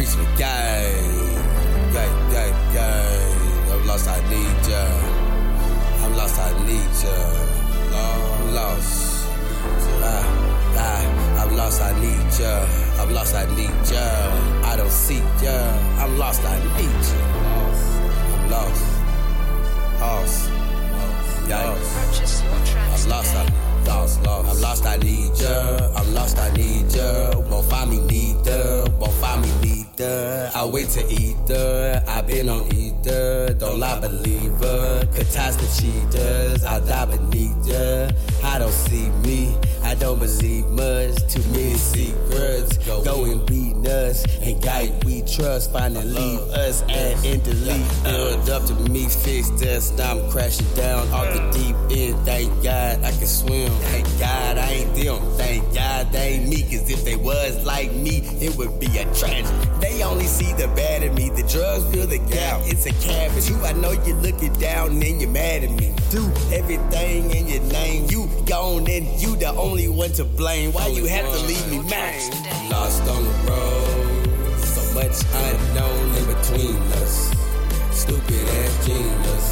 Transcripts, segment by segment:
Preach the gang. Gang, gang, gang. I'm lost, I need ya. I'm lost, I need ya. I'm lost. Ah, ah, I'm lost, I need ya. I'm lost, I need ya. I don't see ya. I'm lost, I need ya. I'm lost. Lost. Purchase I'm lost. I lost, lost. I'm lost, I need ya. I wait to either. I've been on either. Don't lie, believer. Catastrophe cheaters. I die beneath ya. I don't see me. I don't believe much. Too many secrets. Go and guide we trust. Finally leave us and in delete. Build up to me, fix this. Now I'm crashing down off the deep end. Thank God I can swim. Thank God I ain't them. Thank God they ain't me. Cause if they was like me, it would be a tragedy. They only see the bad in me. The drugs fill the gap. It's a cabbage. You, I know you're looking down and you're mad at me. Do everything in your name. You gone and you the only one to blame. Why you have to leave me mad? Much unknown in between us. Stupid ass genius.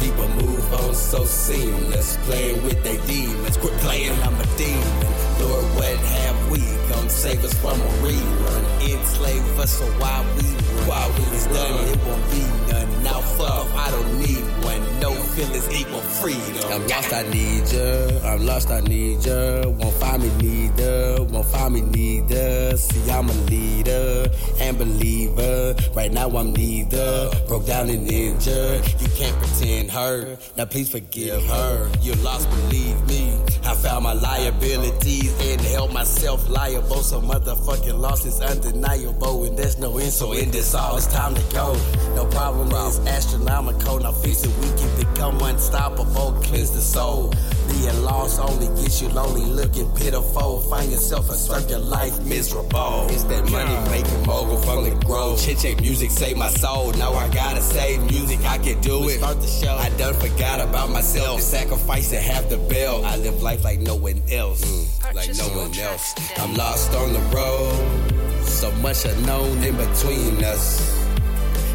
People move on so seamless. Playing with their demons. Quit playing, I'm a demon. Lord, what have we? Come save us from a rerun. Enslave us so why we run? Why we it's done, it won't be none. Now fuck I don't need one. No feelings equal freedom. I'm lost, I need ya. I'm lost, I need ya. Won't find me neither. Won't find me neither. See, I'm a leader and believer. Right now I'm neither. Broke down and injured. You can't pretend her. Now please forgive her. You're lost, believe me. I found my liabilities and held myself liable. So motherfucking loss is undeniable. And there's no end. So in this all, it's time to go. No problem is astronomical. Now fix it. We can become unstoppable. Cleanse the soul. Being lost only gets you lonely, looking pitiful. Find yourself and start your life miserable. It's that money making mogul from the grove. Chit chat music saved my soul. Now I gotta save music. I can do it. Start the show. I done forgot about myself. Sacrifice and have the bell. I live life like no one else. Mm. like no one else. I'm lost on the road. So much unknown in between us.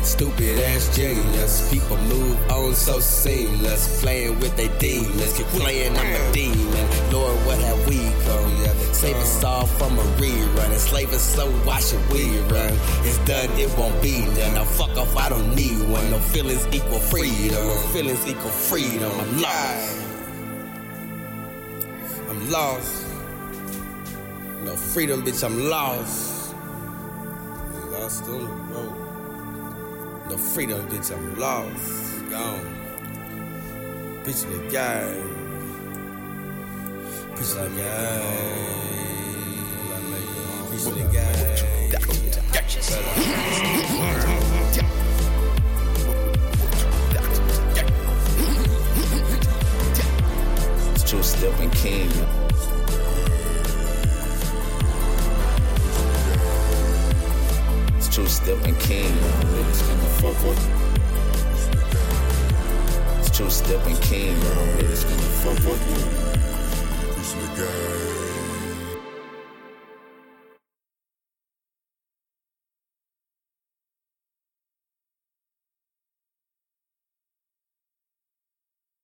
Stupid ass genius. People move on so seamless. Playing with their demons. Keep playing, I'm a demon. Lord, what have we come? Save us all from a rerun. Enslave us so why should we run? It's done, it won't be done. Now fuck off, I don't need one. No feelings equal freedom. No feelings equal freedom. I'm lost. I'm lost. No freedom, bitch, I'm lost. Lost on the road. No freedom, bitch, I'm lost. Gone. Bitch, the guy. Bitch, the guy. Bitch, the guy. Purchase your tracks today. It's two stepping king. Two stepping king. It's. It's two stepping king. It's the guy.